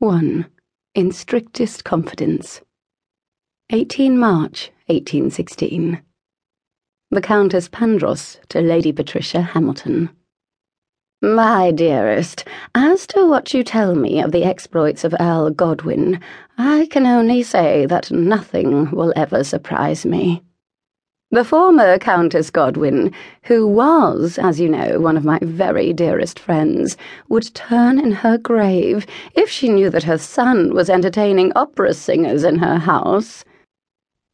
1. In strictest confidence. 18 March 1816. The Countess Pandros to Lady Patricia Hamilton. My dearest, as to what you tell me of the exploits of Earl Godwin, I can only say that nothing will ever surprise me. The former Countess Godwin, who was, as you know, one of my very dearest friends, would turn in her grave if she knew that her son was entertaining opera singers in her house.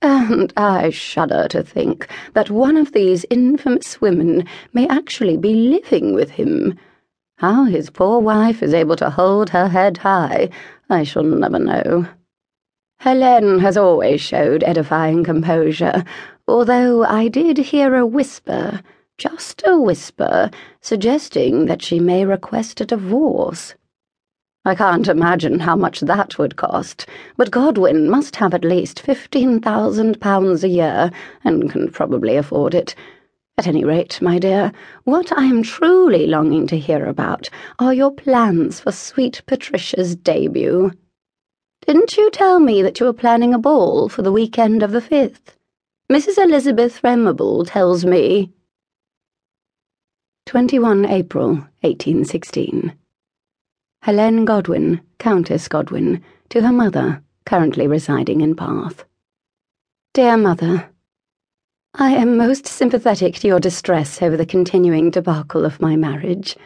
And I shudder to think that one of these infamous women may actually be living with him. How his poor wife is able to hold her head high, I shall never know. Helene has always showed edifying composure although I did hear a whisper, just a whisper, suggesting that she may request a divorce. I can't imagine how much that would cost, but Godwin must have at least fifteen thousand pounds a year, and can probably afford it. At any rate, my dear, what I am truly longing to hear about are your plans for sweet Patricia's debut. Didn't you tell me that you were planning a ball for the weekend of the fifth? Mrs. Elizabeth Remable tells me. 21 April 1816. Helene Godwin, Countess Godwin, to her mother, currently residing in Bath. Dear Mother, I am most sympathetic to your distress over the continuing debacle of my marriage.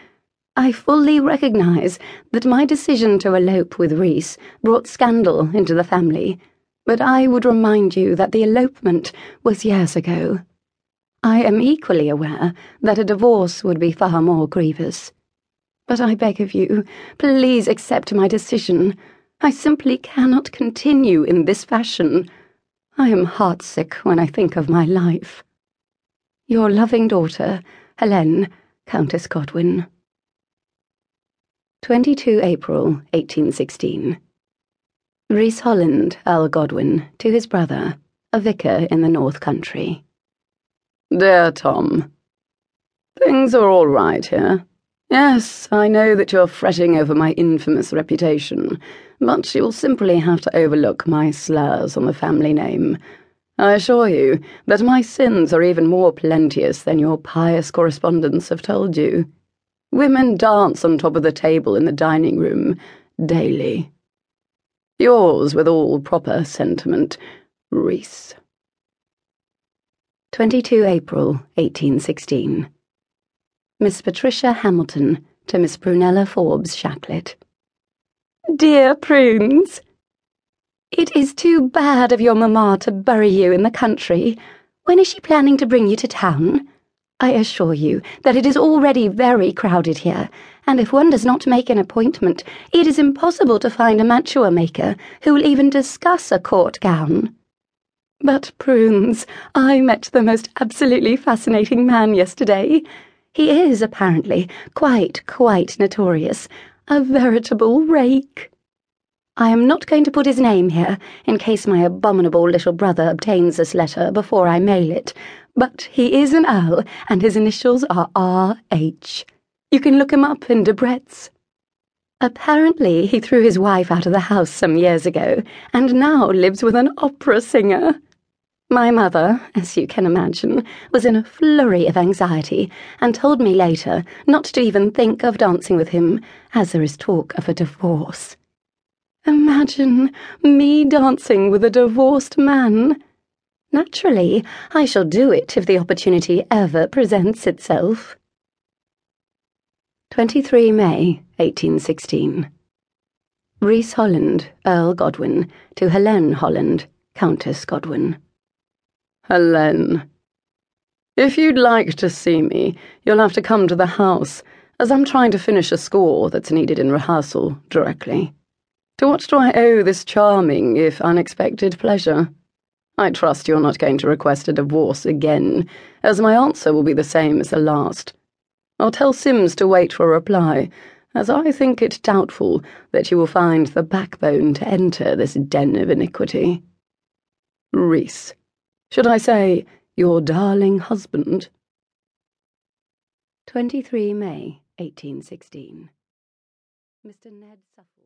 I fully recognize that my decision to elope with Rees brought scandal into the family but I would remind you that the elopement was years ago. I am equally aware that a divorce would be far more grievous. But I beg of you, please accept my decision. I simply cannot continue in this fashion. I am heartsick when I think of my life. Your loving daughter, Helene, Countess Godwin. 22 April 1816. Rees Holland, Earl Godwin, to his brother, a vicar in the North Country. Dear Tom, Things are all right here. Yes, I know that you're fretting over my infamous reputation, but you'll simply have to overlook my slurs on the family name. I assure you that my sins are even more plenteous than your pious correspondents have told you. Women dance on top of the table in the dining room daily. Yours with all proper sentiment, Rees. 22 April 1816. Miss Patricia Hamilton to Miss Prunella Forbes Shacklett. Dear Prunes, It is too bad of your mamma to bury you in the country. When is she planning to bring you to town? I assure you that it is already very crowded here, and if one does not make an appointment, it is impossible to find a mantua maker who will even discuss a court gown. But, Prunes, I met the most absolutely fascinating man yesterday. He is, apparently, quite, quite notorious, a veritable rake. I am not going to put his name here, in case my abominable little brother obtains this letter before I mail it, but he is an Earl, and his initials are R.H. You can look him up in Debrett's. Apparently, he threw his wife out of the house some years ago, and now lives with an opera singer. My mother, as you can imagine, was in a flurry of anxiety, and told me later not to even think of dancing with him, as there is talk of a divorce. Imagine me dancing with a divorced man. Naturally, I shall do it if the opportunity ever presents itself. 23 May 1816. Rees Holland, Earl Godwin, to Helene Holland, Countess Godwin. Helene, if you'd like to see me, you'll have to come to the house, as I'm trying to finish a score that's needed in rehearsal directly. To what do I owe this charming, if unexpected, pleasure? I trust you're not going to request a divorce again, as my answer will be the same as the last. I'll tell Sims to wait for a reply, as I think it doubtful that you will find the backbone to enter this den of iniquity. Rees. Should I say, your darling husband? 23 May 1816. Mr. Ned Suffolk.